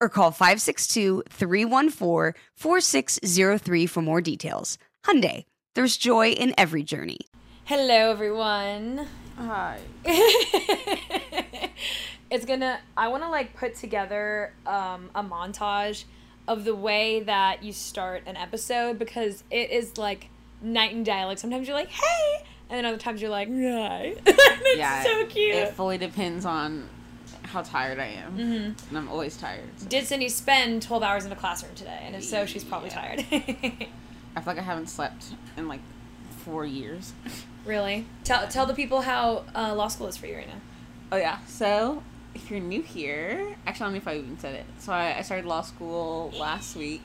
or call 562-314-4603 for more details. Hyundai, there's joy in every journey. Hello, everyone. Hi. it's gonna. I want to like put together um, a montage of the way that you start an episode because it is like night and day. Like sometimes you're like, "Hey," and then other times you're like, "Hi." it's yeah, so cute. It fully depends on how tired I am, Mhm. and I'm always tired. so- Did Cindy spend 12 hours in a classroom today? And if so, she's probably Yeah. tired. I feel like I haven't slept in like four years. really? Tell tell the people how uh, law school is for you right now. Oh yeah. So if you're new here, actually, I don't know if I even said it. So I, I started law school last week,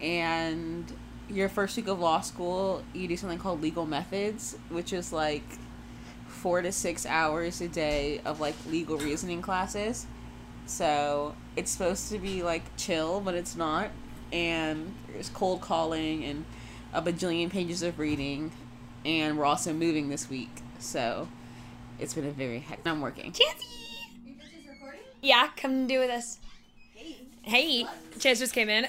and your first week of law school, you do something called legal methods, which is like four to six hours a day of like legal reasoning classes. So it's supposed to be like chill, but it's not. And there's cold calling and a bajillion pages of reading. And we're also moving this week. So it's been a very hectic. I'm working. Chancy! Yeah, come do with us. Hey. Chance just came in.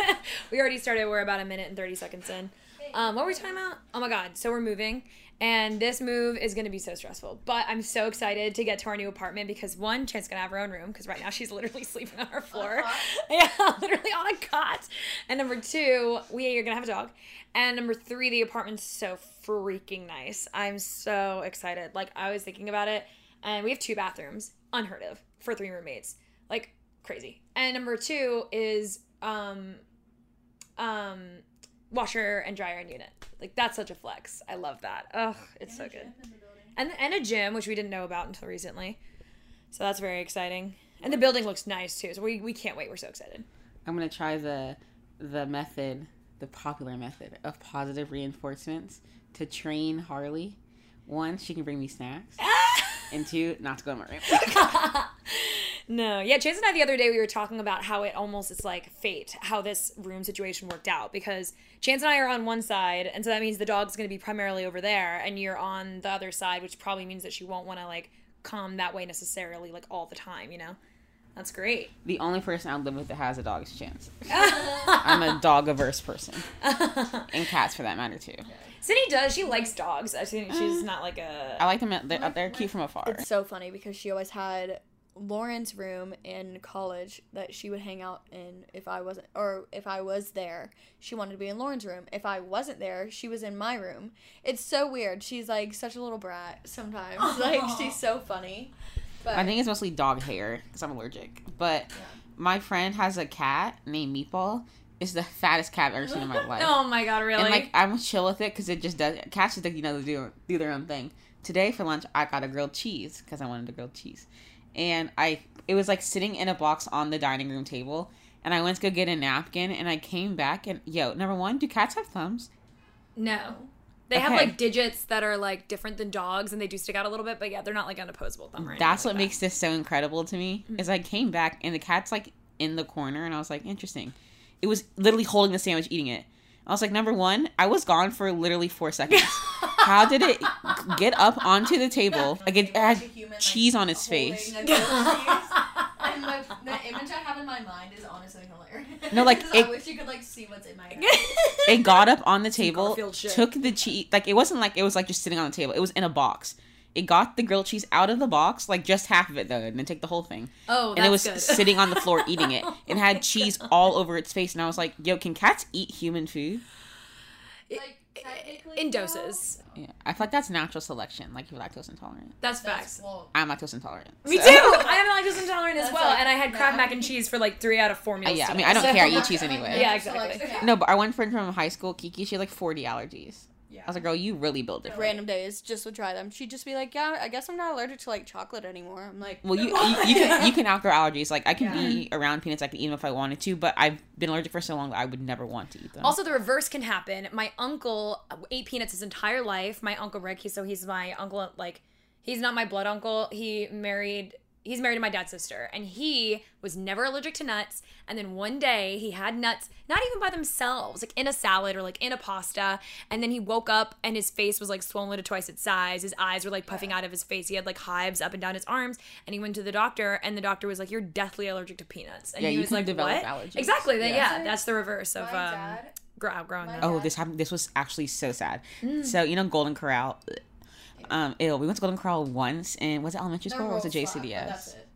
we already started. We're about a minute and 30 seconds in. Um, what were we talking about? Oh my God. So we're moving. And this move is going to be so stressful. But I'm so excited to get to our new apartment because one, Chance going to have her own room because right now she's literally sleeping on our floor. Yeah, literally on a cot. And number two, we are going to have a dog. And number three, the apartment's so freaking nice. I'm so excited. Like, I was thinking about it. And we have two bathrooms, unheard of, for three roommates. Like, crazy. And number two is um um washer and dryer and unit. Like that's such a flex. I love that. Ugh, it's so good. And and a gym, which we didn't know about until recently. So that's very exciting. And the building looks nice too. So we, we can't wait. We're so excited. I'm gonna try the the method, the popular method of positive reinforcements to train Harley. One, she can bring me snacks, and two, not to go to my room. No, yeah, Chance and I the other day we were talking about how it almost is like fate, how this room situation worked out because Chance and I are on one side, and so that means the dog's going to be primarily over there, and you're on the other side, which probably means that she won't want to like come that way necessarily like all the time, you know. That's great. the only person I live with that has a dog is Chance. I'm a dog averse person, and cats for that matter too. Cindy does. She likes dogs. I think she's mm. not like a. I like them. They're, they're cute from afar. It's so funny because she always had Lauren's room in college that she would hang out in if I wasn't, or if I was there, she wanted to be in Lauren's room. If I wasn't there, she was in my room. It's so weird. She's like such a little brat sometimes. Like she's so funny. But I think it's mostly dog hair because I'm allergic. But my friend has a cat named Meatball. It's the fattest cat I've ever seen in my life. Oh my god, really? And like I'm chill with it because it just does. Cats just like you know they do do their own thing. Today for lunch I got a grilled cheese because I wanted a grilled cheese, and I it was like sitting in a box on the dining room table, and I went to go get a napkin, and I came back and yo number one, do cats have thumbs? no. They have like digits that are like different than dogs and they do stick out a little bit, but yeah, they're not like an opposable thumb anything That's like what that. makes this so incredible to me. Mm-hmm. Is I came back and the cat's like in the corner, and I was like, interesting. It was literally holding the sandwich, eating it. I was like, number one, I was gone for literally four seconds. How did it get up onto the table? Like it had cheese on its face. and the, the image I have in my mind is honestly hilarious. No, like, 'Cause it- I wish you could like see what's in my head. It got up on the table, took the cheese. Like it wasn't like it was like just sitting on the table. It was in a box. It got the grilled cheese out of the box, like just half of it though, and then take the whole thing. Oh, and it was good. sitting on the floor eating it. It had cheese all over its face, and I was like, "Yo, can cats eat human food?" like, in doses. Yeah, I feel like that's natural selection. Like you're lactose intolerant. That's That's, facts. well, I'm lactose intolerant. Me so- too. I am lactose intolerant as That's well, like- and I had no, crab I'm mac and cheese for like three out of four Uh, meals. yeah, I mean, I don't so- care. I eat cheese anyway. Yeah, exactly. yeah. No, but our one friend from high school, Kiki, she had like 40 allergies. Yeah. I was like, girl, you really built different. random days just would try them. She'd just be like, "Yeah, I guess I'm not allergic to like chocolate anymore." I'm like, Well, you, you you can you can outgrow allergies. Like I can Yeah. be around peanuts, I can eat them if I wanted to, but I've been allergic for so long that I would never want to eat them. Also, the reverse can happen. My uncle ate peanuts his entire life. My uncle Rick, he, so he's my uncle. Like, he's not my blood uncle. He married. He's married to my dad's sister, and he was never allergic to nuts. And then one day he had nuts, not even by themselves, like in a salad or like in a pasta. And then he woke up and his face was like swollen to twice its size. His eyes were like puffing out of his face. He had like hives up and down his arms. And he went to the doctor, and the doctor was like, "You're deathly allergic to peanuts." And Yeah, he you was can like, develop "What?" allergies. Exactly. That, Yeah. yeah. that's the reverse of um, dad- grow outgrowing them. oh, this happened. This was actually so sad. Mm. So you know, Golden Corral. Um, ew, we went to Golden Corral once, and was it elementary school or was it rolls that's JCDS? it.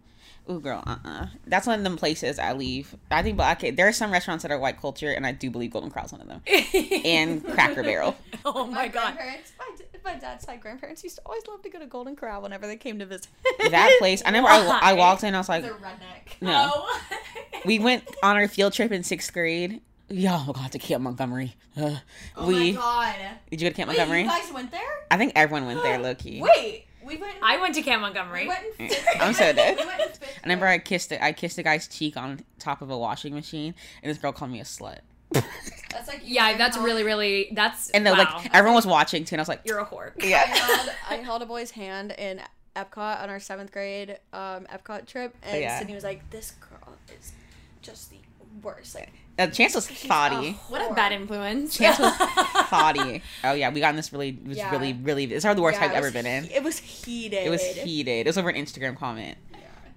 Ooh, girl, uh, uh That's one of them places I leave. I think, but okay, there are some restaurants that are white culture, and I do believe Golden Corral's one of them, and Cracker Barrel. oh my god. grandparents, my, my dad's side grandparents used to always love to go to Golden Corral whenever they came to visit. That place. I remember I, I walked in, I was like, They're redneck. no. We went on our field trip in sixth grade. Y'all oh god, to Camp Montgomery. Uh, Oh we my god. did you go to Camp Wait, Montgomery? you guys went there? I think everyone went there, low key. Wait, we went. I went to Camp Montgomery. we went in fifth I'm so dead. We went in fifth I remember I kissed it. I kissed a guy's cheek on top of a washing machine, and this girl called me a slut. That's like yeah, that's held- really, really. That's And then wow. like everyone was watching too, and I was like, You're a whore. I yeah. held, I held a boy's hand in Epcot on our seventh grade um, Epcot trip, and Yeah. Sydney was like, "This girl is just the worst." Like, Uh, Chance was thoughty. What a bad influence. Chance was thoughty. Oh yeah, we got in this really. It was Yeah. really, really. It's probably the worst yeah, I've ever was been in. It was heated. It was heated. It was over an Instagram comment.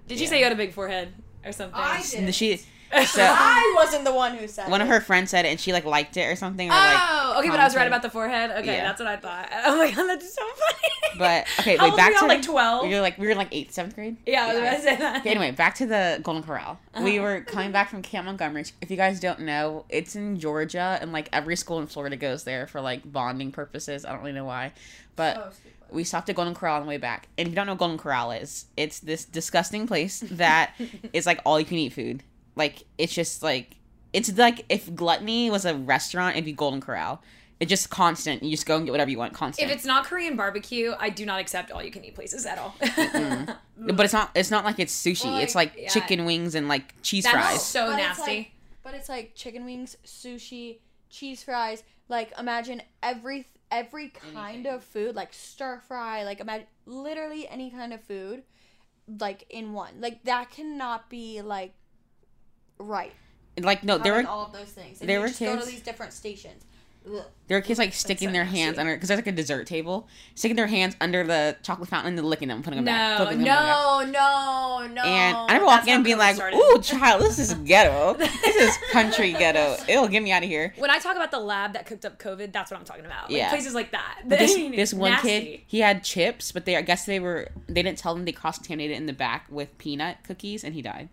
Did you say you had a big forehead or something? I did. She, so I wasn't the one who said it. one of her friends said it, and she like liked it or something. Or, like, Oh, okay, but I was right about the forehead. Okay, Yeah. that's what I thought. Oh my god, that's so funny. But okay, How wait. old Back were to like twelve. We were like we were like eighth, seventh grade. yeah, I was about to say that. Okay, anyway, back to the Golden Corral. We Uh-huh. were coming back from Camp Montgomery. If you guys don't know, it's in Georgia, and like every school in Florida goes there for like bonding purposes. I don't really know why, but Oh, we stopped at Golden Corral on the way back. And if you don't know what Golden Corral is, it's this disgusting place that is like all you can eat food. Like it's just like it's like if Gluttony was a restaurant, it'd be Golden Corral. It's just constant. You just go and get whatever you want. Constant. If it's not Korean barbecue, I do not accept all you can eat places at all. but it's not. It's not like it's sushi. Well, it's like, like yeah. chicken wings and like cheese That's fries. so But it's nasty. like- but it's like chicken wings, sushi, cheese fries. Like imagine every every kind of food, like stir fry. Like imagine literally any kind of food, like in one. Like that cannot be like right. Like no, there were all of those things. And there were just go to kids- these different stations. There were kids like sticking their hands under because there's like a dessert table, sticking their hands under the chocolate fountain and then licking them, putting them back. No, flipping them back. no, no, no. And I remember walking in and being like. "Ooh, child, this is ghetto. this is country ghetto. It'll get me out of here." When I talk about the lab that cooked up COVID, that's what I'm talking about. Like Yeah. places like that. But this, this one nasty. kid, he had chips, but they I guess they were they didn't tell him they cross contaminated in the back with peanut cookies, and he died.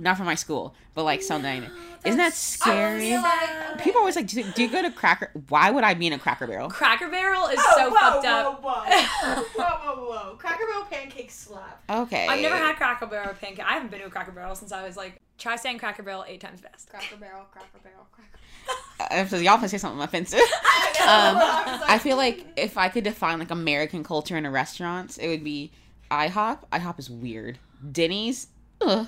Not from my school, but like something. Isn't that scary? People always like, do, do you go to Cracker? Why would I be in a Cracker Barrel? Cracker Barrel is Oh, so whoa, fucked whoa, up. Whoa, whoa, whoa, whoa! Cracker Barrel pancakes slap. Okay. I've never had Cracker Barrel pancake. I haven't been to a Cracker Barrel since I was like, try saying Cracker Barrel eight times fast. Cracker Barrel, Cracker Barrel, Cracker. Uh, so y'all supposed to say something offensive. um, I feel like if I could define like American culture in a restaurant, it would be IHOP. IHOP is weird. Denny's, ugh.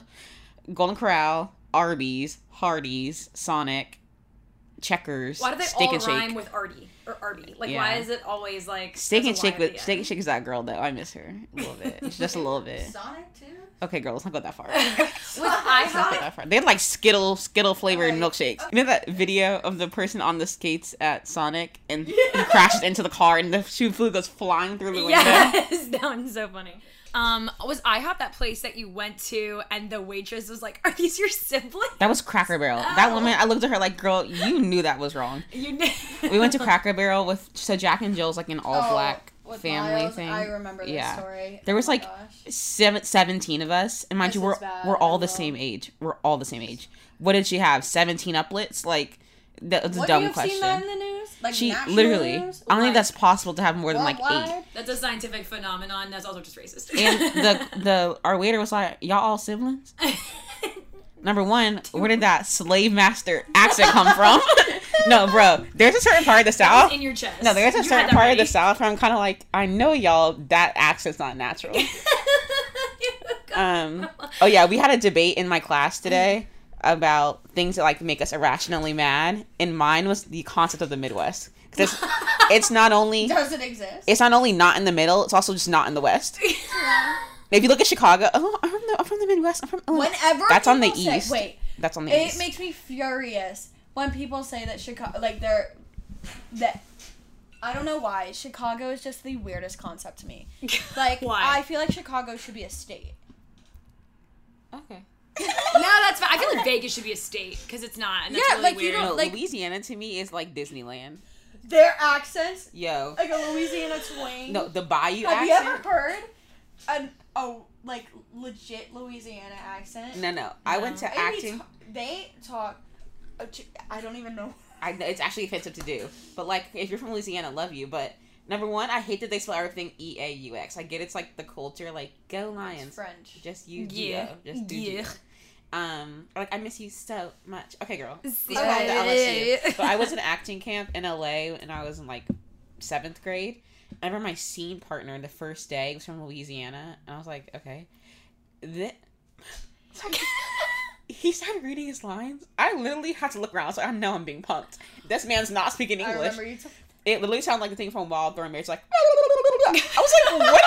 Golden Corral, Arby's, Hardee's, Sonic, Checkers, Why do they Steak all and rhyme Shake. with Artie or Arby? Like, Yeah. why is it always like Steak and Shake with the Steak and Shake is that girl though. I miss her a little bit. Just a little bit. Sonic too. Okay, girl, let's not go that far. With Let's not go that far. They had like Skittle, Skittle flavored milkshakes. Uh, you know that video of the person on the skates at Sonic and he crashes into the car and the shoe flu goes flying through the window. yes, that one's so funny. Um, was IHOP that place that you went to and the waitress was like, "Are these your siblings?" That was Cracker Barrel. That woman, I looked at her like, girl, you knew that was wrong. You kn- We went to Cracker Barrel with so Jack and Jill's like an all black Oh, with family Miles, thing. I remember this yeah. story. There Oh was my like seven, 17 of us, and mind This you, we're bad. we're all the same age. We're all the same age. What did she have? Seventeen uplets? Like that was a What, dumb you have question. seen that in the news? Like she literally. news? I don't think that's possible to have more than like eight. That's a scientific phenomenon. That's also just racist. And the the our waiter was like, "Y'all all siblings." Number one, where did that slave master accent come from? no, bro. There's a certain part of the South. in your chest. No, there's a You certain that part of the. South where I'm kind of like, I know y'all, that accent's not natural. um. Oh yeah, we had a debate in my class today about things that like make us irrationally mad, and mine was the concept of the Midwest because it's, it's not only Does it exist? it's not only not in the middle, it's also just not in the West. Yeah. If you look at Chicago, oh, I'm from the, I'm from the Midwest. I'm from Illinois. Whenever that's on the say- east. wait, that's on the it east. It makes me furious when people say that Chicago, like they're that. I don't know why Chicago is just the weirdest concept to me. Like, Why? I feel like Chicago should be a state. okay. no, that's fine. I feel like Vegas should be a state because it's not. And that's Yeah, really like, you weird. don't- like- Louisiana to me is like Disneyland. Their accents, Yo, like a Louisiana twang. no, the Bayou Have accent. you ever heard an oh like legit Louisiana accent? No, no. I went to They be acting. ta- they talk. uh, I don't even know. I know it's actually offensive to do, but like if you're from Louisiana, love you. But number one, I hate that they spell everything E A U X. I get it's like the culture, like go Lions. It's French. Just you, Yeah. yeah. Just do Yeah. Gio. Um, like I miss you so much. Okay, girl. See- Let's go to LSU. Yeah. But I was in acting camp in LA, and I was in like seventh grade. I remember my scene partner the first day was from Louisiana, and I was like, okay, that. he started reading his lines. I literally had to look around, so I know I'm being punked. This man's not speaking I English. remember you. T- It literally sounded like the thing from Wild Thornberry. It's like I was like, what?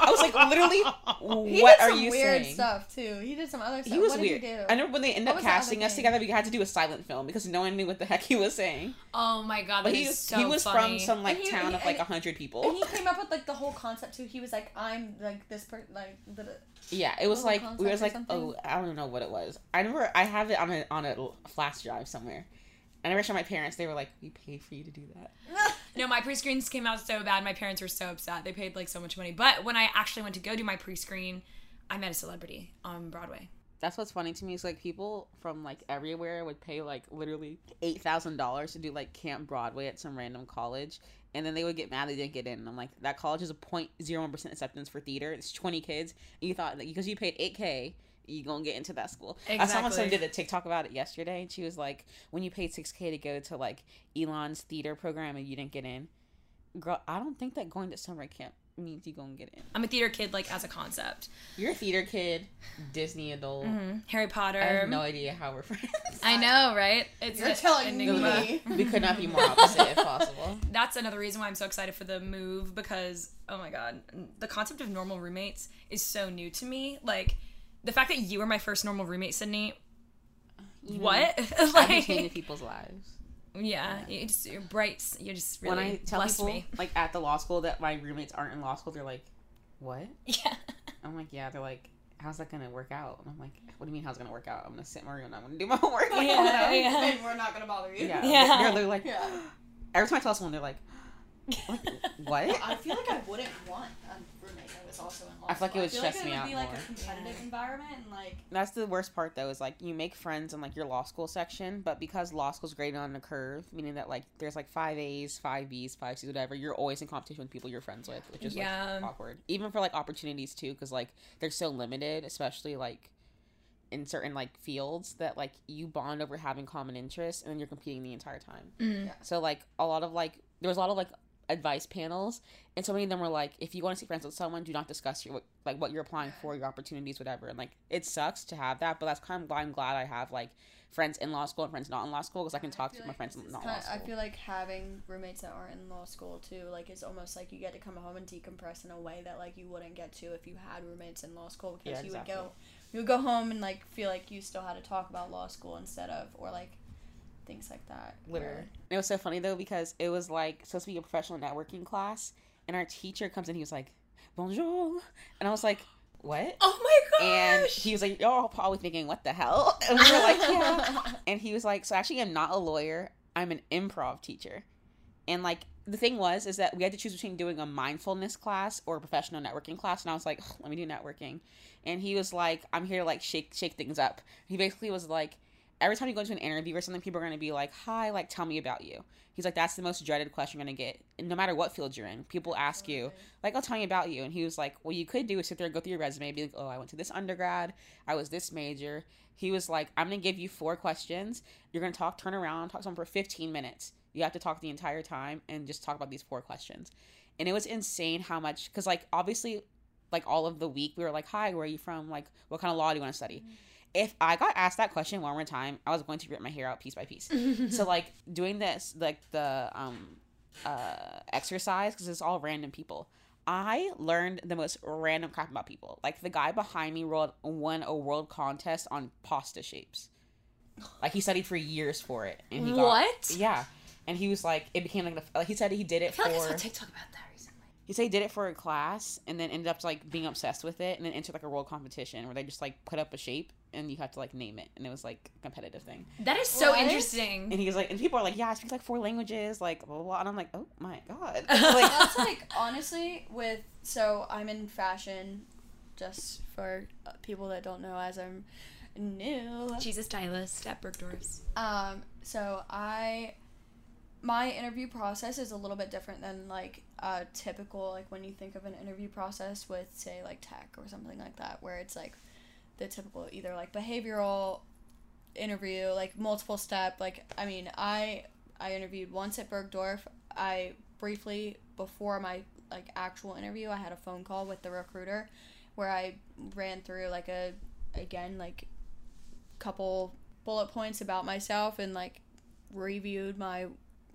I was like, literally, he what did are some you weird saying? stuff too. He did some other stuff. He was what weird. Did he do? I remember when they ended up was the other casting us together, we had to do a silent film because no one knew what the heck he was saying. Oh my god, But he was, so he was funny. from some like he- town of like a hundred people. And he came up with like the whole concept too. He was like, "I'm like this person, like the." Yeah, it was like we was like, oh, I don't know what it was. I remember I have it on a on a flash drive somewhere. And I never showed my parents. They were like, "We paid for you to do that." No, my pre-screens came out so bad. My parents were so upset. They paid like so much money. But when I actually went to go do my pre-screen, I met a celebrity on Broadway. That's what's funny to me is like people from like everywhere would pay like literally eight thousand dollars to do like Camp Broadway at some random college, and then they would get mad they didn't get in. I'm like, that college is a 0.01 percent acceptance for theater. It's twenty kids, and you thought that because you paid eight k. You gonna get into that school? I saw my son did a TikTok about it yesterday, and she was like, "When you paid six k to go to like Elon's theater program and you didn't get in, girl, I don't think that going to summer camp means you gonna get in. I'm a theater kid, like as a concept. You're a theater kid, Disney adult. Mm-hmm. Harry Potter. I have no idea how we're friends. I know, right? It's You're a- telling enigma. me. we could not be more opposite if possible. That's another reason why I'm so excited for the move because oh my god, the concept of normal roommates is so new to me. Like the fact that you were my first normal roommate, Sydney. What? like I've been changing people's lives. Yeah, you just you're bright. You're just really when I tell blessed people me. like at the law school that my roommates aren't in law school, they're like, "What?" Yeah. I'm like, "Yeah." They're like, "How's that gonna work out?" And I'm like, "What do you mean how's it gonna work out? I'm gonna sit in my room and I'm gonna do my homework." Like, Yeah, yeah. And we're not gonna bother you. yeah. Yeah. They're, they're like, Yeah. every time I tell someone, they're like, like, "What?" I feel like I wouldn't want a that was also in law I feel like it school. would feel stress like me it would out be like more. a competitive environment and like That's the worst part though, is like you make friends in like your law school section, but because law school's graded on a curve, meaning that like there's like five A's, five B's, five C's, whatever, you're always in competition with people you're friends with, which is Yeah. like awkward. Even for like opportunities too, because like they're so limited, especially like in certain like fields that like you bond over having common interests and then you're competing the entire time. Mm. So like a lot of like there was a lot of like advice panels. And so many of them were like if you want to see friends with someone do not discuss your like what you're applying for your opportunities whatever. And like it sucks to have that but that's kind of why i'm glad i have like friends in law school and friends not in law school because i can talk to my friends not law school I feel like having roommates that aren't in law school too, like is almost like you get to come home and decompress in a way that like you wouldn't get to if you had roommates in law school because Yeah, you would go you would go home and like feel like you still had to talk about law school instead of or like things like that. literally where- it was so funny though because it was like supposed to be a professional networking class and our teacher comes in he was like bonjour and i was like what Oh my gosh. and he was like, "You're all probably thinking, what the hell?" And we were like, "Yeah." And he was like, "So actually, I'm not a lawyer. I'm an improv teacher." And like the thing was, is that we had to choose between doing a mindfulness class or a professional networking class. And I was like, "Let me do networking." And he was like, "I'm here to like shake shake things up." He basically was like, "Every time you go into an interview or something, people are gonna be like, "Hi, like tell me about you." He's like, "That's the most dreaded question you're gonna get, and no matter what field you're in. People ask you, like, I'll tell me about you." And he was like, "What you could do is sit there and go through your resume, and be like, oh, I went to this undergrad, I was this major." He was like, "I'm gonna give you four questions. You're gonna talk, turn around, talk to someone for 15 minutes. You have to talk the entire time and just talk about these four questions." And it was insane how much, because like obviously, like all of the week we were like, "Hi, where are you from? Like, what kind of law do you want to study?" Mm-hmm. If I got asked that question one more time, I was going to rip my hair out piece by piece. so like doing this, like the um uh exercise because it's all random people. I learned the most random crap about people. Like the guy behind me rolled won a world contest on pasta shapes. Like he studied for years for it, and he got What? yeah. And he was like, it became like a, he said he did it I feel like I for saw a TikTok about that recently. he said he did it for a class and then ended up like being obsessed with it and then entered like a world competition where they just like put up a shape and you had to like name it and it was like a competitive thing. That is so What? interesting. And he was like, and people are like, yeah, I speak like four languages, like blah blah. blah. And I'm like, oh my god, like That's like honestly with so I'm in fashion, just for uh, people that don't know, as I'm new. She's a stylist at Bergdorf's. Um, so I, my interview process is a little bit different than like a typical like when you think of an interview process with say like tech or something like that, where it's like the typical either like behavioral interview, like multiple step. Like I mean, I I interviewed once at Bergdorf. I briefly before my like actual interview, I had a phone call with the recruiter where I ran through like a again like couple bullet points about myself and like reviewed my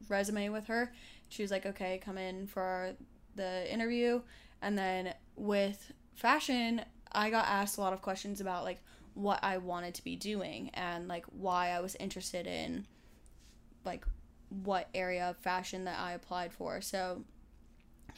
resume with her. She was like, "Okay, come in for the interview." And then with fashion, I got asked a lot of questions about like what I wanted to be doing and like why I was interested in like what area of fashion that I applied for. So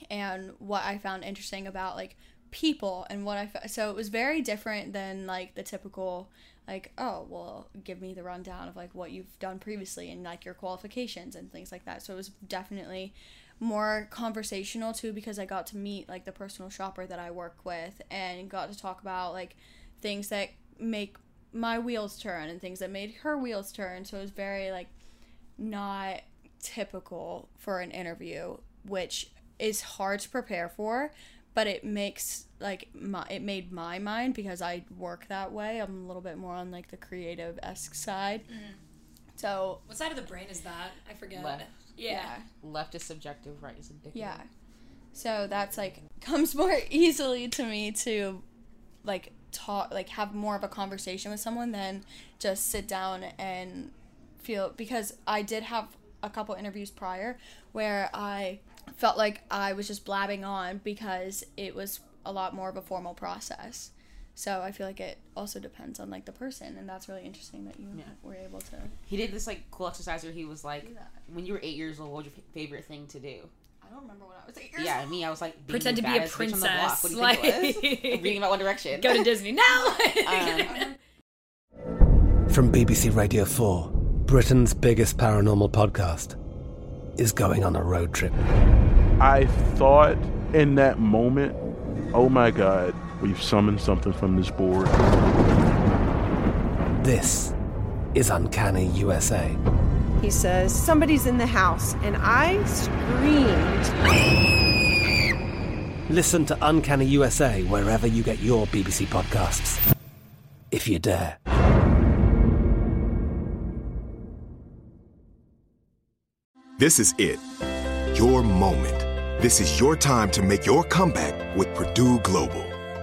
and what I found interesting about like people and what I fa- so it was very different than like the typical like oh well give me the rundown of like what you've done previously and like your qualifications and things like that. So it was definitely more conversational too because I got to meet like the personal shopper that I work with and got to talk about like things that make my wheels turn and things that made her wheels turn. So it was very like not typical for an interview, which is hard to prepare for, but it makes like my it made my mind because I work that way. I'm a little bit more on like the creative esque side. Mm-hmm. So What side of the brain is that? I forget. Left. Yeah. left is subjective, right is indicative. Yeah. So that's like comes more easily to me to like talk like have more of a conversation with someone than just sit down and feel because I did have a couple interviews prior where I felt like I was just blabbing on because it was a lot more of a formal process. So I feel like it also depends on like the person, and that's really interesting that you were able to. He did this like cool exercise where he was like, when you were eight years old, what was your fa- favorite thing to do? I don't remember when I was eight years Yeah, me, I was like, being Pretend the to be a baddest on the block. princess, What do you think it was? Reading about One Direction. Go to Disney now. Um, From BBC Radio 4, Britain's biggest paranormal podcast is going on a road trip. I thought in that moment, oh my God, we've summoned something from this board. This is Uncanny USA. He says, Somebody's in the house, and I screamed. Listen to Uncanny USA wherever you get your BBC podcasts, if you dare. This is it. Your moment. This is your time to make your comeback with Purdue Global.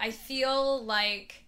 I feel like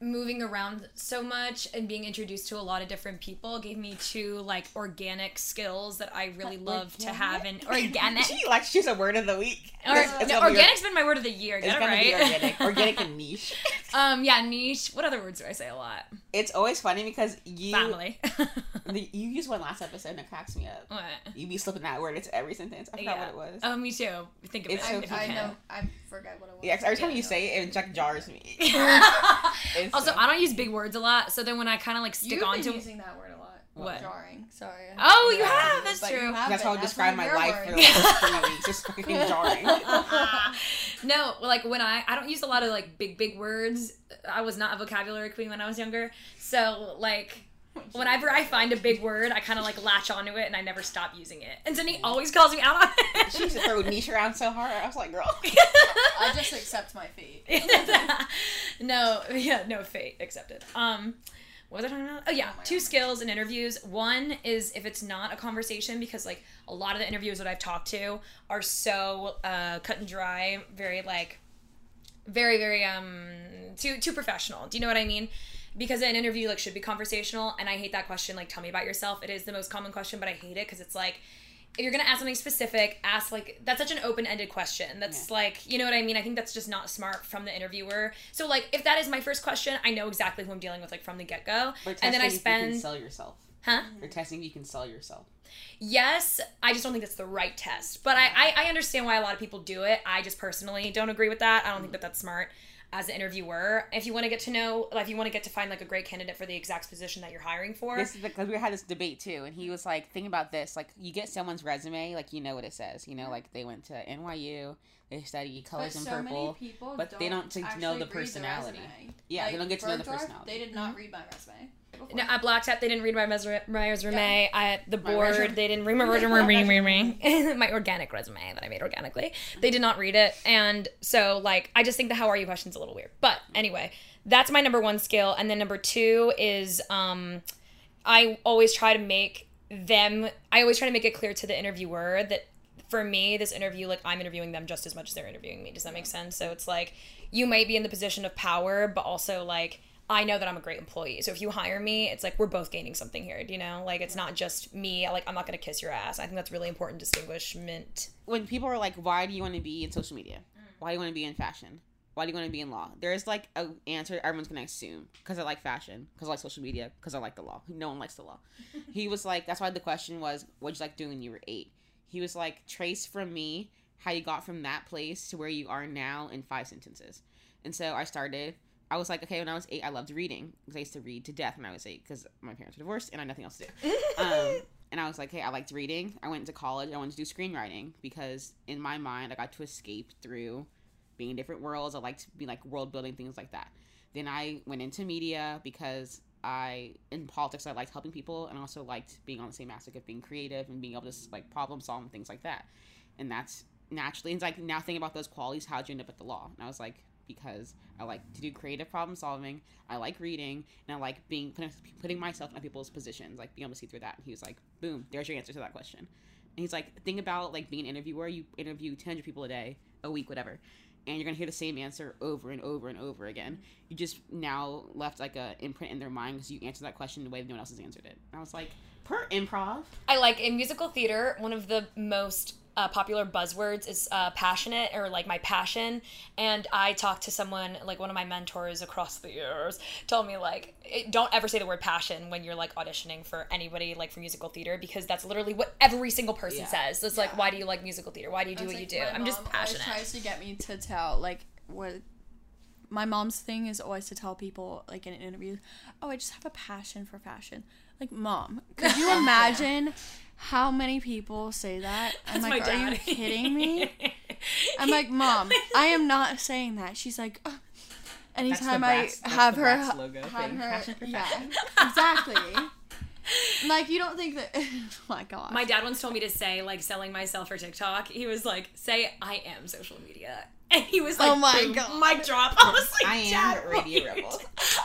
moving around so much and being introduced to a lot of different people gave me two like organic skills that I really love to have in organic. she likes to use a word of the week. Or, It's- it's no, gonna be organic's been my word of the year. It's Get it gonna right. be organic, organic and niche. um, yeah, niche. What other words do I say a lot? It's always funny because you Family. the, you used one last episode and it cracks me up. What? You be slipping that word into every sentence. I forgot Yeah. what it was. Oh, me too. Think of It's it. so if you I know. I forgot what it was. Yeah, 'cause every time you say it, it like jars me. Also, I don't use big words a lot, so then when I kind of like stick You've been onto using that word a lot. What? Jarring. Sorry. Oh, you have. That's But true. have That's been. how I That's describe my of your life for the words. last three weeks. Just fucking jarring. no, like when I I don't use a lot of like big big words. I was not a vocabulary queen when I was younger. So like whenever I find a big word, I kind of like latch onto it and I never stop using it. And then he always calls me out on it. She used to throw niche around so hard. I was like, girl. I just accept my fate. no, yeah, no fate accepted. Um, what was I talking about? Oh yeah, two skills in interviews. One is if it's not a conversation, because like a lot of the interviews that I've talked to are so uh, cut and dry, very like, very very um too too professional. Do you know what I mean? Because an interview like should be conversational, and I hate that question. Like, tell me about yourself. It is the most common question, but I hate it because it's like if you're gonna ask something specific, ask like that's such an open-ended question. That's like you know what I mean. I think that's just not smart from the interviewer. So like if that is my first question, I know exactly who I'm dealing with like from the get-go, and then I if you can sell yourself. Huh? You're testing if you can sell yourself. Yes, I just don't think that's the right test. But I, I, I understand why a lot of people do it. I just personally don't agree with that. I don't think that that's smart as an interviewer. If you want to get to know, like, if you want to get to find like a great candidate for the exact position that you're hiring for, This is because we had this debate too, and he was like, "Think about this: like, you get someone's resume, like you know what it says. You know, like they went to NYU, they study colors But and so many purple, people but they don't get to know the read the personality. resume. yeah, they Like, don't get to know the Bergdorf, personality. They did not read my resume. Before. No, at Black Tap, they didn't read my, mes- my resume. I, the board, resume. they didn't read my resume. my organic resume that I made organically. They did not read it. And so, like, I just think the how are you question's a little weird. But anyway, that's my number one skill. And then number two is um, I always try to make them, I always try to make it clear to the interviewer that for me, this interview, like I'm interviewing them just as much as they're interviewing me. Does that make sense? So it's like you might be in the position of power, but also like I know that I'm a great employee. So if you hire me, it's like we're both gaining something here. Do you know? Like it's not just me. Like I'm not gonna kiss your ass. I think that's really important distinguishment. when people are like, "Why do you want to be in social media? Why do you want to be in fashion? Why do you want to be in law?" There's like a answer everyone's gonna assume because I like fashion, because I like social media, because I like the law. No one likes the law. he was like, that's why the question was, "What'd you like doing when you were eight? He was like, "Trace from me how you got from that place to where you are now in five sentences." And so I started. I was like, okay, when I was eight, I loved reading because I used to read to death when I was eight because my parents were divorced and I had nothing else to do. um, and I was like, hey, I liked reading. I went to college. I wanted to do screenwriting because in my mind, I got to escape through being in different worlds. I liked to be like world building things like that. Then I went into media because I in politics I liked helping people and also liked being on the same aspect of being creative and being able to like problem solve and things like that. And that's naturally it's like now thinking about those qualities, how'd you end up at the law? And I was like, because I like to do creative problem solving, I like reading, and I like being putting, myself in people's positions, like being able to see through that. And he was like, boom, there's your answer to that question. And he's like, think about like being an interviewer. You interview 200 people a day, a week, whatever, and you're gonna hear the same answer over and over and over again. You just now left like a imprint in their mind because you answered that question the way that no one else has answered it. And I was like, per improv. I like in musical theater, one of the most uh, popular buzzwords is uh, passionate or like my passion. And I talked to someone, like one of my mentors across the years, told me like, it, don't ever say the word passion when you're like auditioning for anybody like for musical theater because that's literally what every single person Yeah. says. So it's like, why do you like musical theater? Why do you do It's what like you do? I'm just mom passionate. tries to get me to tell like what my mom's thing is always to tell people like in an interview, oh, I just have a passion for fashion. Like, mom, could you imagine how many people say that? I'm That's like, my are you kidding me? I'm like, mom, I am not saying that. She's like, "Ugh." anytime I Bratz- have her, logo have thing. her, yeah, exactly. like, you don't think that? oh my god. My dad once told me to say like selling myself for TikTok. He was like, "Say I am social media," and he was like, Oh my boom, God. mic drop." I was like, I am "Dad, Radio what?" Rebel.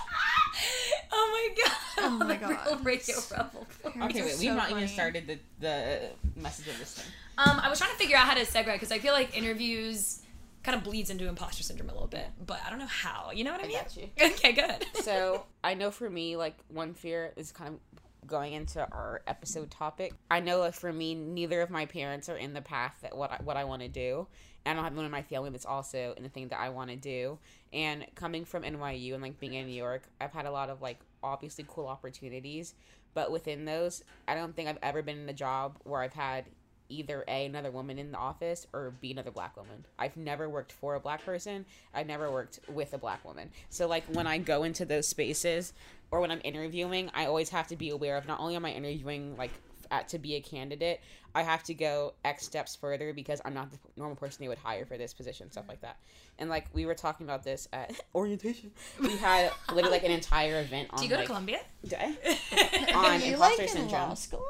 oh my god! Oh my Real God. radio rebel. Okay, wait, we've not even started the the message of this thing. Um, I was trying to figure out how to segue because I feel like interviews kind of bleeds into imposter syndrome a little bit, but I don't know how. You know what I, I mean? got you. Okay, good. so I know for me, like one fear is kind of going into our episode topic. I know that for me, neither of my parents are in the path that what I, what I want to do, and I don't have one in my family that's also in the thing that I want to do. And coming from NYU and like being in New York, I've had a lot of like obviously cool opportunities, but within those, I don't think I've ever been in a job where I've had either a another woman in the office or b another black woman. I've never worked for a black person. I've never worked with a black woman. So like when i go into those spaces or when i'm interviewing i always have to be aware of not only am i interviewing like at, to be a candidate i have to go x steps further because i'm not the normal person they would hire for this position stuff like that. And like we were talking about this at orientation. We had literally like an entire event on Do you go like, to Columbia? do I? on you imposter like syndrome law school?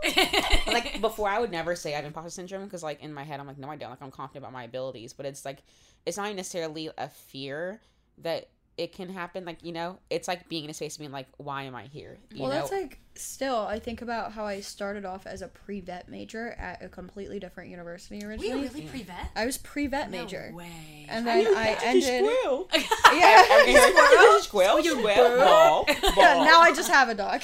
like before I would never say I have imposter syndrome because like in my head I'm like no I don't. Like I'm confident about my abilities. But it's like it's not necessarily a fear that it can happen. Like you know it's like being in a space being like why am I here? You well, know? that's like still. I think about how I started off as a pre-vet major at a completely different university Were originally. you really pre-vet? I was pre-vet No major. way. And then I ended. Up Yeah squirrel squirrel ball Yeah, now I just have a dog.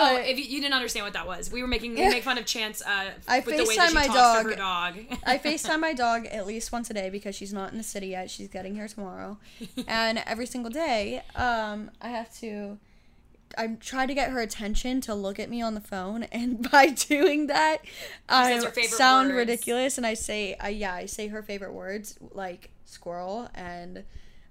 oh, if you, you didn't understand what that was, we were making we Yeah. make fun of Chance uh, I with the way that FaceTime she my talks dog. to her dog. I FaceTime my dog at least once a day because she's not in the city yet. She's getting here tomorrow. and every single day, um, I have to I try to get her attention to look at me on the phone, and by doing that, I says her favorite sound words. ridiculous, and I say, I yeah, I say her favorite words like squirrel and.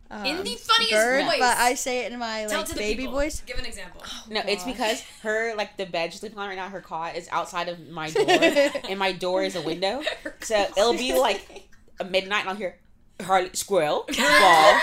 Um, In the funniest bird, voice. but I say it in my Tell like baby people. voice. Give an example. No, it's because her like the bed she's sleeping on right now. Her cot is outside of my door, and my door is a window. So it'll be like midnight, and I'll hear Harley squirrel ball.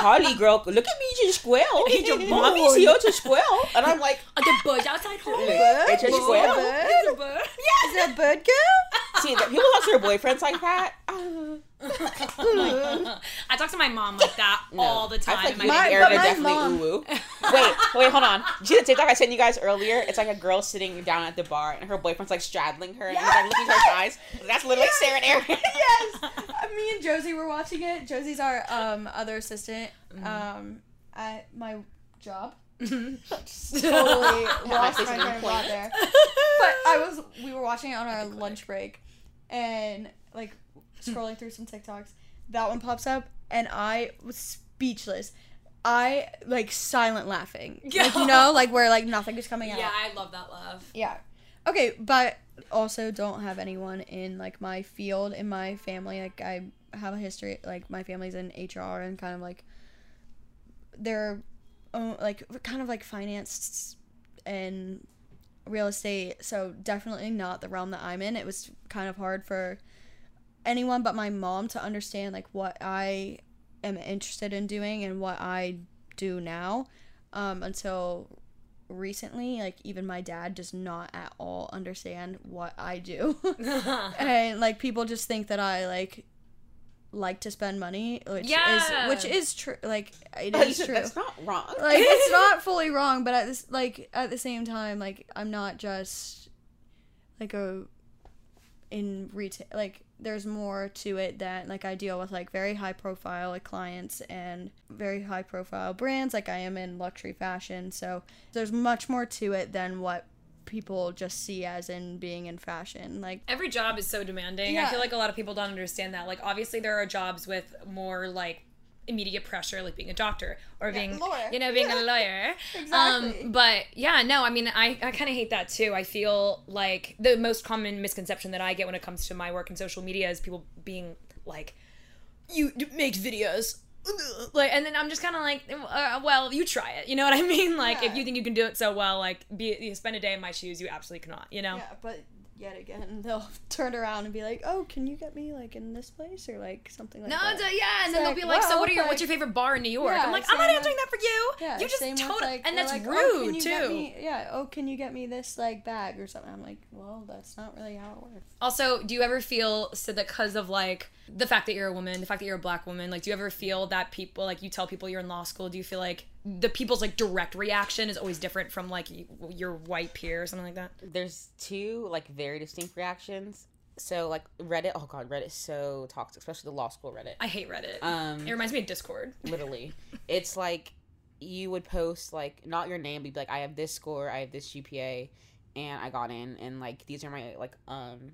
Harley girl, look at me, you squirrel. Your Mommy's here to squirrel, and I'm like, Are the birds outside home? it's a squirrel. It's a bird. Yeah, Is it a bird girl? See, the- people talk to their boyfriends like that. Uh, I talk to my mom like that all the I time. feel like and you my and My- Eric but are my definitely mom- ooh woo. Wait, wait, hold on. Did you see the TikTok I sent you guys earlier? It's like a girl sitting down at the bar and her boyfriend's like straddling her and he's like looking at her eyes. That's literally Sarah and Eric. yes. Uh, Me and Josie were watching it. Josie's our um other assistant um at my job. totally lost my placing train of point. there. But I was we were watching it on our lunch break and like scrolling through some TikToks. That one pops up and I was speechless. I like silent laughing. Like you know, like where like nothing is coming out. Yeah, I love that love. Yeah. Okay, but also don't have anyone in like my field in my family. Like I have a history like my family's in HR and kind of like they're own, like kind of like finance and real estate. So definitely not the realm that I'm in. It was kind of hard for anyone but my mom to understand like what I am interested in doing and what I do now um, until recently like even my dad does not at all understand what I do and like people just think that I like like to spend money which Yeah. is which is true like it is you is said true That's not wrong. like it's not fully wrong but at this like at the same time like i'm not just like a in retail like there's more to it than like i deal with like very high profile like clients and very high profile brands like i am in luxury fashion so there's much more to it than what people just see as in being in fashion like Every job is so demanding. I feel like a lot of people don't understand that. Like, obviously, there are jobs with more like immediate pressure, like being a doctor or being, you know, being a lawyer. Exactly. Um, but yeah, no, I mean, I, I kind of hate that too. I feel like the most common misconception that I get when it comes to my work in social media is people being like, you make videos. Like, and then I'm just kind of like, uh, well, you try it. You know what I mean? Like, if you think you can do it so well, like, be you spend a day in my shoes, you absolutely cannot. You know? Yeah, but yet again, they'll turn around and be like, "Oh, can you get me like in this place or like something like No, that?" it's a- yeah, and It's then they'll be like, "So what are your what's your favorite bar in New York?" Yeah, I'm like, "I'm not answering that for you. Yeah, you just told like, and that's like, "Oh, rude get too." me- yeah. Oh, can you get me this like bag or something? I'm like, well, that's not really how it works. Also, do you ever feel so that because of like the fact that you're a woman, the fact that you're a black woman, like, do you ever feel that people like you tell people you're in law school? Do you feel like the people's like direct reaction is always different from like your white peer or something like that? There's two like very distinct reactions. So like Reddit, oh god, Reddit is so toxic, especially the law school Reddit. I hate Reddit. Um, it reminds me of Discord. literally, it's like you would post like not your name, but you'd be like, I have this score, I have this GPA, and I got in, and like these are my like um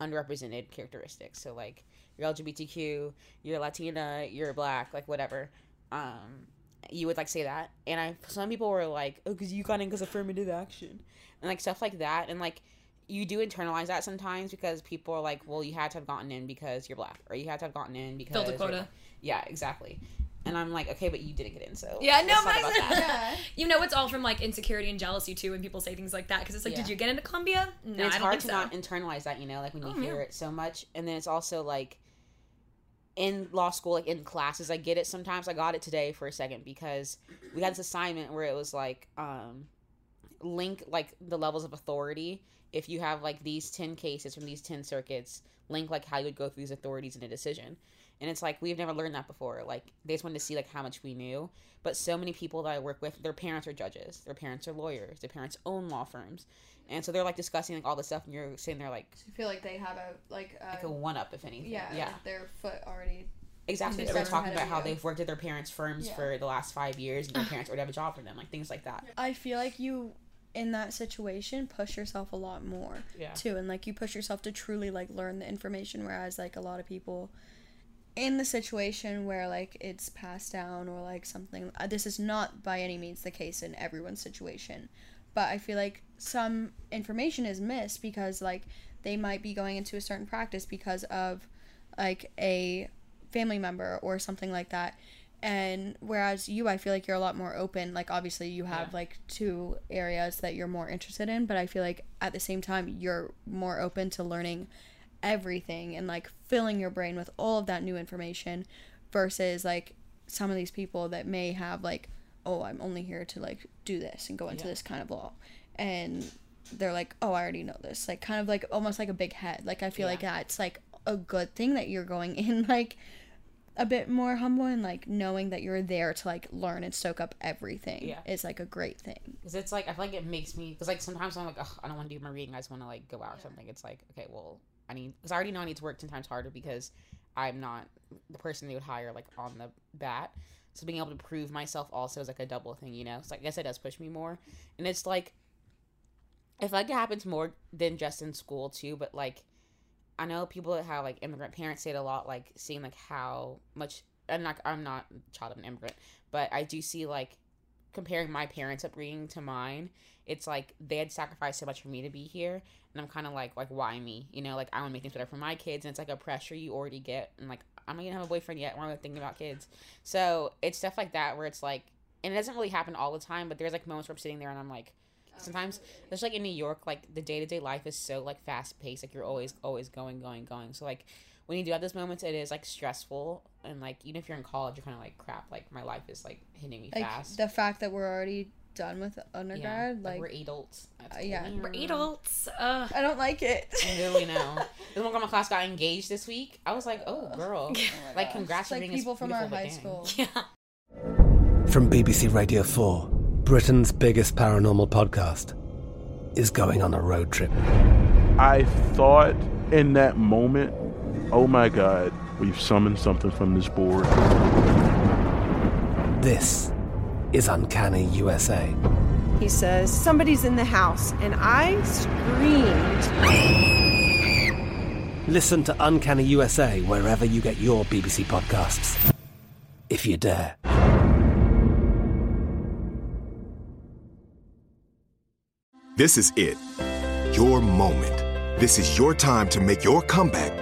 underrepresented characteristics. So like you're LGBTQ, you're Latina, you're black, like whatever. Um, you would like say that, and I some people were like, oh, because you got in because affirmative action, and like stuff like that, and like you do internalize that sometimes because people are like, well, you had to have gotten in because you're black, or you had to have gotten in because Filled a quota. Yeah, exactly. And I'm like, okay, but you didn't get in, so Yeah, no, let's talk but about that. you know it's all from like insecurity and jealousy too when people say things like that because it's like, Yeah. did you get into Columbia? No, and it's I don't hard think to so. not internalize that, you know, like when you Oh, hear yeah. it so much. And then it's also like in law school, like in classes, I get it sometimes. I got it today for a second because we had this assignment where it was like um link like the levels of authority. If you have like these 10 cases from these 10 circuits, link like how you would go through these authorities in a decision. And it's like we've never learned that before. Like they just wanted to see like how much we knew. But so many people that I work with, their parents are judges, their parents are lawyers, their parents own law firms, and so they're like discussing like all this stuff, and you're sitting there like I feel like they have a like a, like a one up if anything. yeah, yeah, like their foot already. exactly. They're talking about how you. they've worked at their parents' firms Yeah. for the last five years, and their parents already have a job for them, like things like that. I feel like you in that situation push yourself a lot more Yeah. too and like you push yourself to truly like learn the information whereas like a lot of people in the situation where like it's passed down or like something uh, this is not by any means the case in everyone's situation. But i feel like some information is missed because like they might be going into a certain practice because of like a family member or something like that. And whereas you i feel like you're a lot more open. Like obviously you have Yeah. like two areas that you're more interested in but i feel like at the same time you're more open to learning everything and like filling your brain with all of that new information versus like some of these people that may have like oh i'm only here to like do this and go into Yeah. this kind of law and they're like oh i already know this like kind of like almost like a big head like i feel like that's like a good thing that you're going in like a bit more humble and like knowing that you're there to like learn and soak up everything Yeah. is like a great thing Because it's like I feel like it makes me because like sometimes I'm like Ugh, I don't want to do my reading I just want to like go out or something. It's like okay well I need because I already know I need to work ten times harder because I'm not the person they would hire like on the bat. So being able to prove myself also is like a double thing, you know. So I guess it does push me more, and it's like I feel like it happens more than just in school too. But like I know people that have like immigrant parents say it a lot, like seeing like how much. I'm not. I'm not child of an immigrant, but I do see like comparing my parents' upbringing to mine. It's like they had sacrificed so much for me to be here, and I'm kind of like, like why me? You know, like I want to make things better for my kids, and it's like a pressure you already get, and like I'm not gonna have a boyfriend yet. Why am I thinking about kids? So it's stuff like that where it's like, and it doesn't really happen all the time, but there's like moments where I'm sitting there and I'm like, sometimes there's like in New York, like the day to day life is so like fast paced, like you're always always going going going. So like when you do have those moments, it is like stressful, and like even if you're in college, you're kind of like crap. Like my life is like hitting me like fast. the fact that we're already done with undergrad like, like, we're adults. Uh, yeah weird. We're adults. Ugh. i don't like it I literally know. This one girl in my class got engaged this week. I was like, oh girl, like gosh. congrats for like being people from our high but school. Yeah. From BBC Radio 4, Britain's biggest paranormal podcast is going on a road trip. I thought in that moment, oh my God, we've summoned something from this board. This is Uncanny USA. He says, Somebody's in the house. And I screamed. Listen to Uncanny USA wherever you get your BBC podcasts, if you dare. This is it. Your moment. This is your time to make your comeback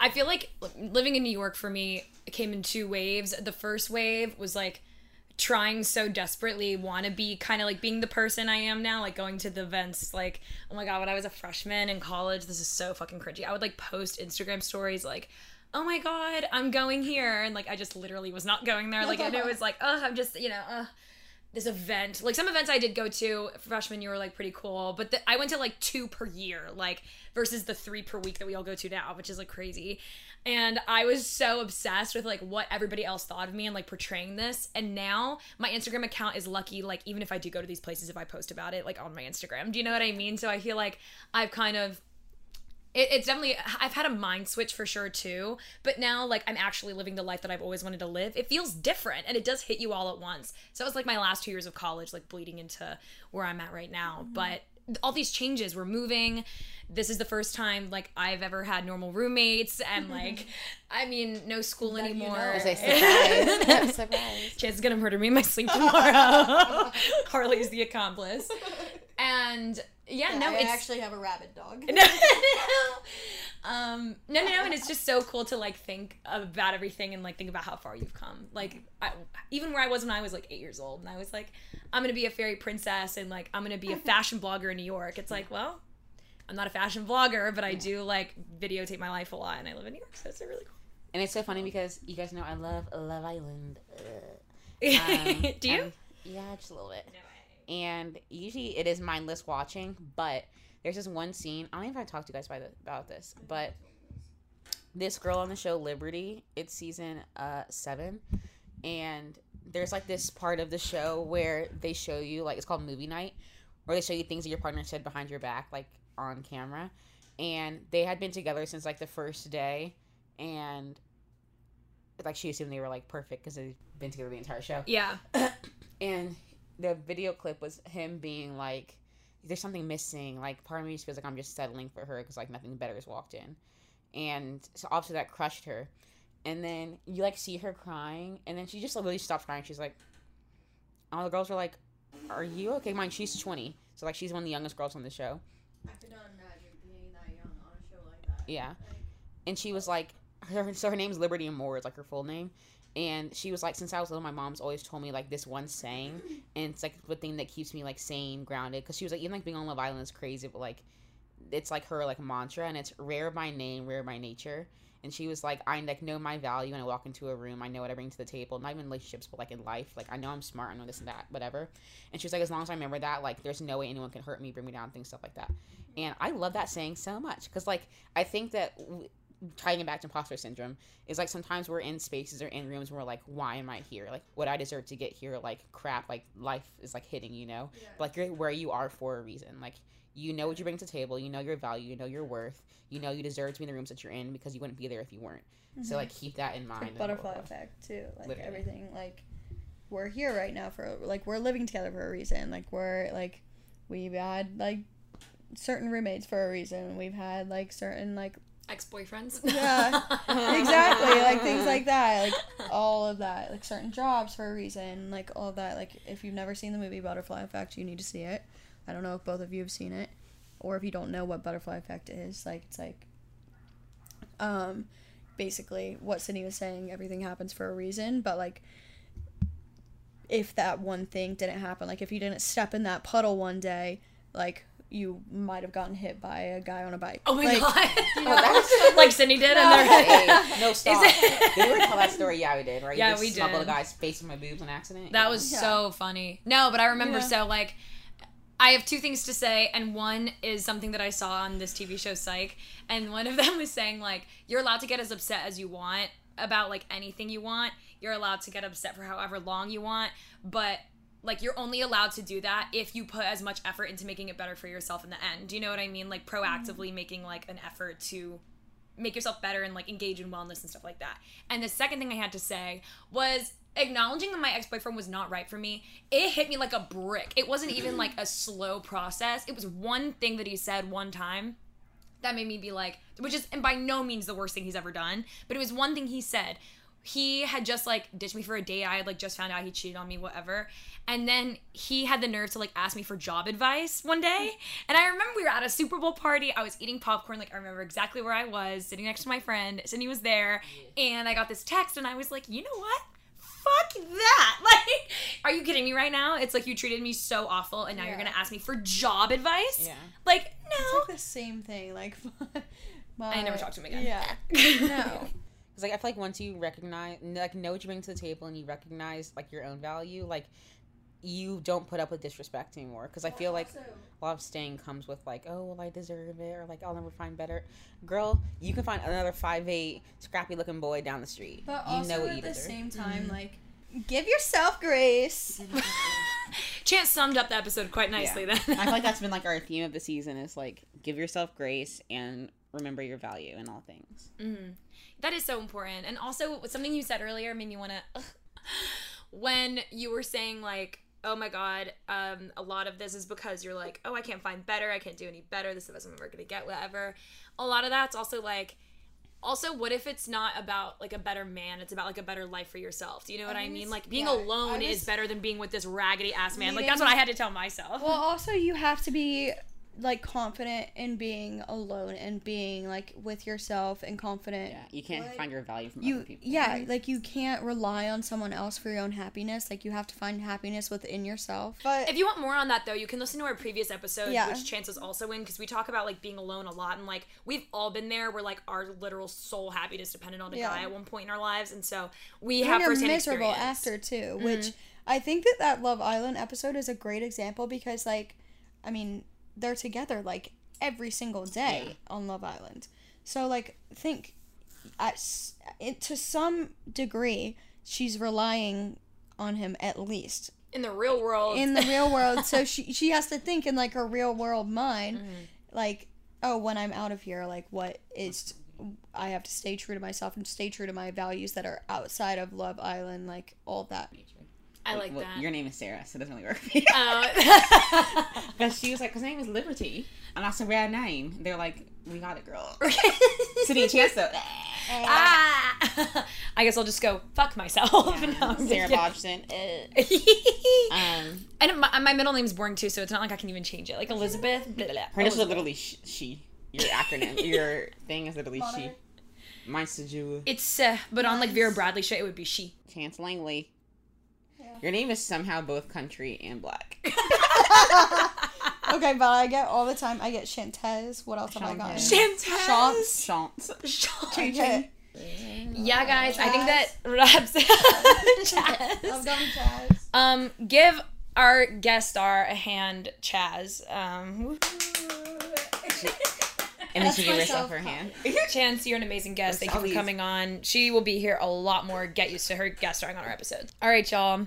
I feel like living in New York for me came in two waves. The first wave was like trying so desperately want to be kind of like being the person I am now, like going to the events. Like, oh my god, when I was a freshman in college, this is so fucking cringy. I would like post Instagram stories like oh my god, I'm going here, and like I just literally was not going there. Like and it was like, oh, I'm just you know, uh, this event. Like some events I did go to freshman year were like pretty cool, but the, I went to like two per year, like versus the three per week that we all go to now, which is like crazy. And I was so obsessed with like what everybody else thought of me and like portraying this. And now my Instagram account is lucky, like even if I do go to these places, if I post about it like on my Instagram. Do you know what I mean? So I feel like I've kind of it, it's definitely i've had a mind switch for sure too but now like i'm actually living the life that i've always wanted to live it feels different and it does hit you all at once so it was like my last two years of college like bleeding into where i'm at right now Mm-hmm. but all these changes we're moving this is the first time like i've ever had normal roommates and like i mean no school anymore know. I say, surprise. Surprise. Chance is gonna murder me in my sleep tomorrow harley's the accomplice and yeah, Yeah, no I it's actually have a rabid dog. no, no, um, no, no, no, and it's just so cool to like think about everything and like think about how far you've come. Like, I, even where I was when I was like eight years old, and I was like, I'm gonna be a fairy princess and like I'm gonna be a fashion blogger in New York. It's like, well, I'm not a fashion blogger, but I do like videotape my life a lot, and I live in New York, so it's really cool. And it's so funny because you guys know I love Love Island. Ugh. Do you? I'm- yeah, just a little bit. And usually it is mindless watching, but there's this one scene. I don't even know if I talked to you guys about, about this, but this girl on the show Liberty, it's season uh seven, and there's like this part of the show where they show you like it's called movie night, where they show you things that your partner said behind your back, like on camera, and they had been together since like the first day, and like she assumed they were like perfect because they've been together the entire show. Yeah. and the video clip was him being like, "There's something missing." Like part of me just feels like I'm just settling for her because like nothing better has walked in, and so obviously that crushed her. And then you like see her crying, and then she just like, really stops crying. She's like, all the girls were like, "Are you okay?" Mind she's 20, so like she's one of the youngest girls on the show. I could not imagine being that young on a show like that. Yeah. And she was like, her, so her name's Liberty and Moore, is like her full name. And she was like, since I was little, my mom's always told me like this one saying, and it's like the thing that keeps me like sane, grounded. Because she was like, even like being on Love Island is crazy, but like, it's like her like mantra, and it's rare by name, rare by nature. And she was like, I like know my value when I walk into a room. I know what I bring to the table, not even relationships, but like in life. Like I know I'm smart. I know this and that, whatever. And she was like, as long as I remember that, like there's no way anyone can hurt me, bring me down, things stuff like that. And I love that saying so much because like I think that. W- tying it back to imposter syndrome is like sometimes we're in spaces or in rooms where we're like why am i here like what i deserve to get here like crap like life is like hitting you know but, like you're where you are for a reason like you know what you bring to the table you know your value you know your worth you know you deserve to be in the rooms that you're in because you wouldn't be there if you weren't so Mhm. like keep that in mind Like butterfly effect too. Like Literally. everything. Like we're here right now for like we're living together for a reason. Like we're like we've had like certain roommates for a reason. We've had like certain like ex-boyfriends Yeah, exactly. Like things like that. Like all of that. Like certain jobs for a reason. Like all of that. Like if you've never seen the movie Butterfly Effect, you need to see it. I don't know if both of you have seen it, or if you don't know what Butterfly Effect is. Like it's like, um, basically what Sydney was saying. Everything happens for a reason, but like. If that one thing didn't happen, like if you didn't step in that puddle one day, like you might have gotten hit by a guy on a bike. Oh my Like, god! you Oh, know? that's- like Cindy did, no, and they're hey, no stop. Did we tell that story? Yeah, we did. Right? You Yeah, just we smuggled did. a guy's face in my boobs on accident. That Yeah. was so funny. No, but I remember Yeah. so like I have two things to say, and one is something that I saw on this TV show Psych, and one of them was saying like you're allowed to get as upset as you want about like anything you want. You're allowed to get upset for however long you want, but like you're only allowed to do that if you put as much effort into making it better for yourself in the end. Do you know what I mean? Like proactively mm-hmm. making like an effort to make yourself better and like engage in wellness and stuff like that. And the second thing I had to say was acknowledging that my ex-boyfriend was not right for me. It hit me like a brick. It wasn't even like a slow process. It was one thing that he said one time that made me be like, which is and by no means the worst thing he's ever done, but it was one thing he said. He had just like ditched me for a date. I had like just found out he cheated on me, whatever. And then he had the nerve to like ask me for job advice one day. And I remember we were at a Super Bowl party. I was eating popcorn. Like I remember exactly where I was, sitting next to my friend. Sydney was there, and I got this text, and I was like, you know what? Fuck that! Like, are you kidding me right now? It's like you treated me so awful, and now you're gonna ask me for job advice? Yeah. Like, no. It's like the same thing. Like, my, I never talked to him again. Yeah. no. Because like I feel like once you recognize, like know what you bring to the table, and you recognize like your own value, like you don't put up with disrespect anymore. Because I feel like a lot of staying comes with like, oh, well, I deserve it, or like I'll never find better. Girl, you can find another five eight scrappy looking boy down the street. But you also know at you the deserve. same time, Mm-hmm. like give yourself grace. Chance summed up the episode quite nicely Yeah. then. I feel like that's been like our theme of the season is like give yourself grace and remember your value in all things. Mhm. That is so important. And also, something you said earlier made me want to. when you were saying, like, oh my God, um, a lot of this is because you're like, oh, I can't find better. I can't do any better. This is the best I'm ever going to get, whatever. A lot of that's also like, also, what if it's not about like a better man? It's about like a better life for yourself. Do you know what I I, mean? Like being yeah, alone is better than being with this raggedy ass man. Like that's what I had to tell myself. Well, also you have to be like confident in being alone and being like with yourself and confident. Yeah, you can't find your value from You other people. yeah, like you can't rely on someone else for your own happiness. Like you have to find happiness within yourself. But if you want more on that though you can listen to our previous episode Yeah. which chance was also in because we talk about like being alone a lot and like we've all been there where like our literal sole happiness depended on a Yeah. guy at one point in our lives and so we and have you're firsthand miserable experience. after too Mhm. which i think that that love island episode is a great example because like i mean they're together like every single day on love island. So like think at it, to some degree she's relying on him at least. In the real world. In the real world. So she she has to think in like her real world mind Mm-hmm. like oh when i'm out of here like what is i have to stay true to myself and stay true to my values that are outside of love island like all that I like Well, that. Your name is Sarah, so it doesn't really work for you. Uh, Because she was like, his name is Liberty. And I said, rare name. They're like, we got it, girl. City and Chance, though. ah! I guess I'll just go fuck myself. No, Sarah kidding. Bodgson. um, and my, my middle name's boring too, so it's not like I can even change it. Like Elizabeth. Blah, blah, blah. her initials are literally sh- she. Your acronym, your thing is literally she. Mine's Seju. It's uh, but on like Vera Bradley shit, it would be she. Chance Langley. Your name is somehow both country and black. okay but i get all the time i get shantez what else have i got Shantez. Shants. Shants. Okay. Yeah, guys, I think that wraps Chaz. I've done Chaz. Um, give our guest star a hand, Chaz. Um, And then she gave herself her hand. Chance, you're an amazing guest. Thank you for Always. coming on. She will be here a lot more. Get used to her guest starring on our episodes. All right, y'all.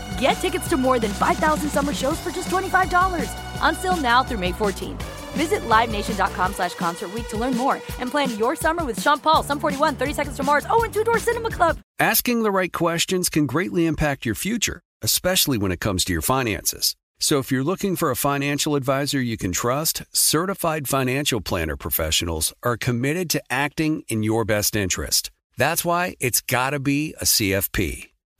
Get tickets to more than 5,000 summer shows for just $25. Until now through May 14th. Visit LiveNation.com slash Concert to learn more and plan your summer with Sean Paul, Sum 41, 30 Seconds to Mars, oh, and Two Door Cinema Club. Asking the right questions can greatly impact your future, especially when it comes to your finances. So if you're looking for a financial advisor you can trust, certified financial planner professionals are committed to acting in your best interest. That's why it's got to be a CFP.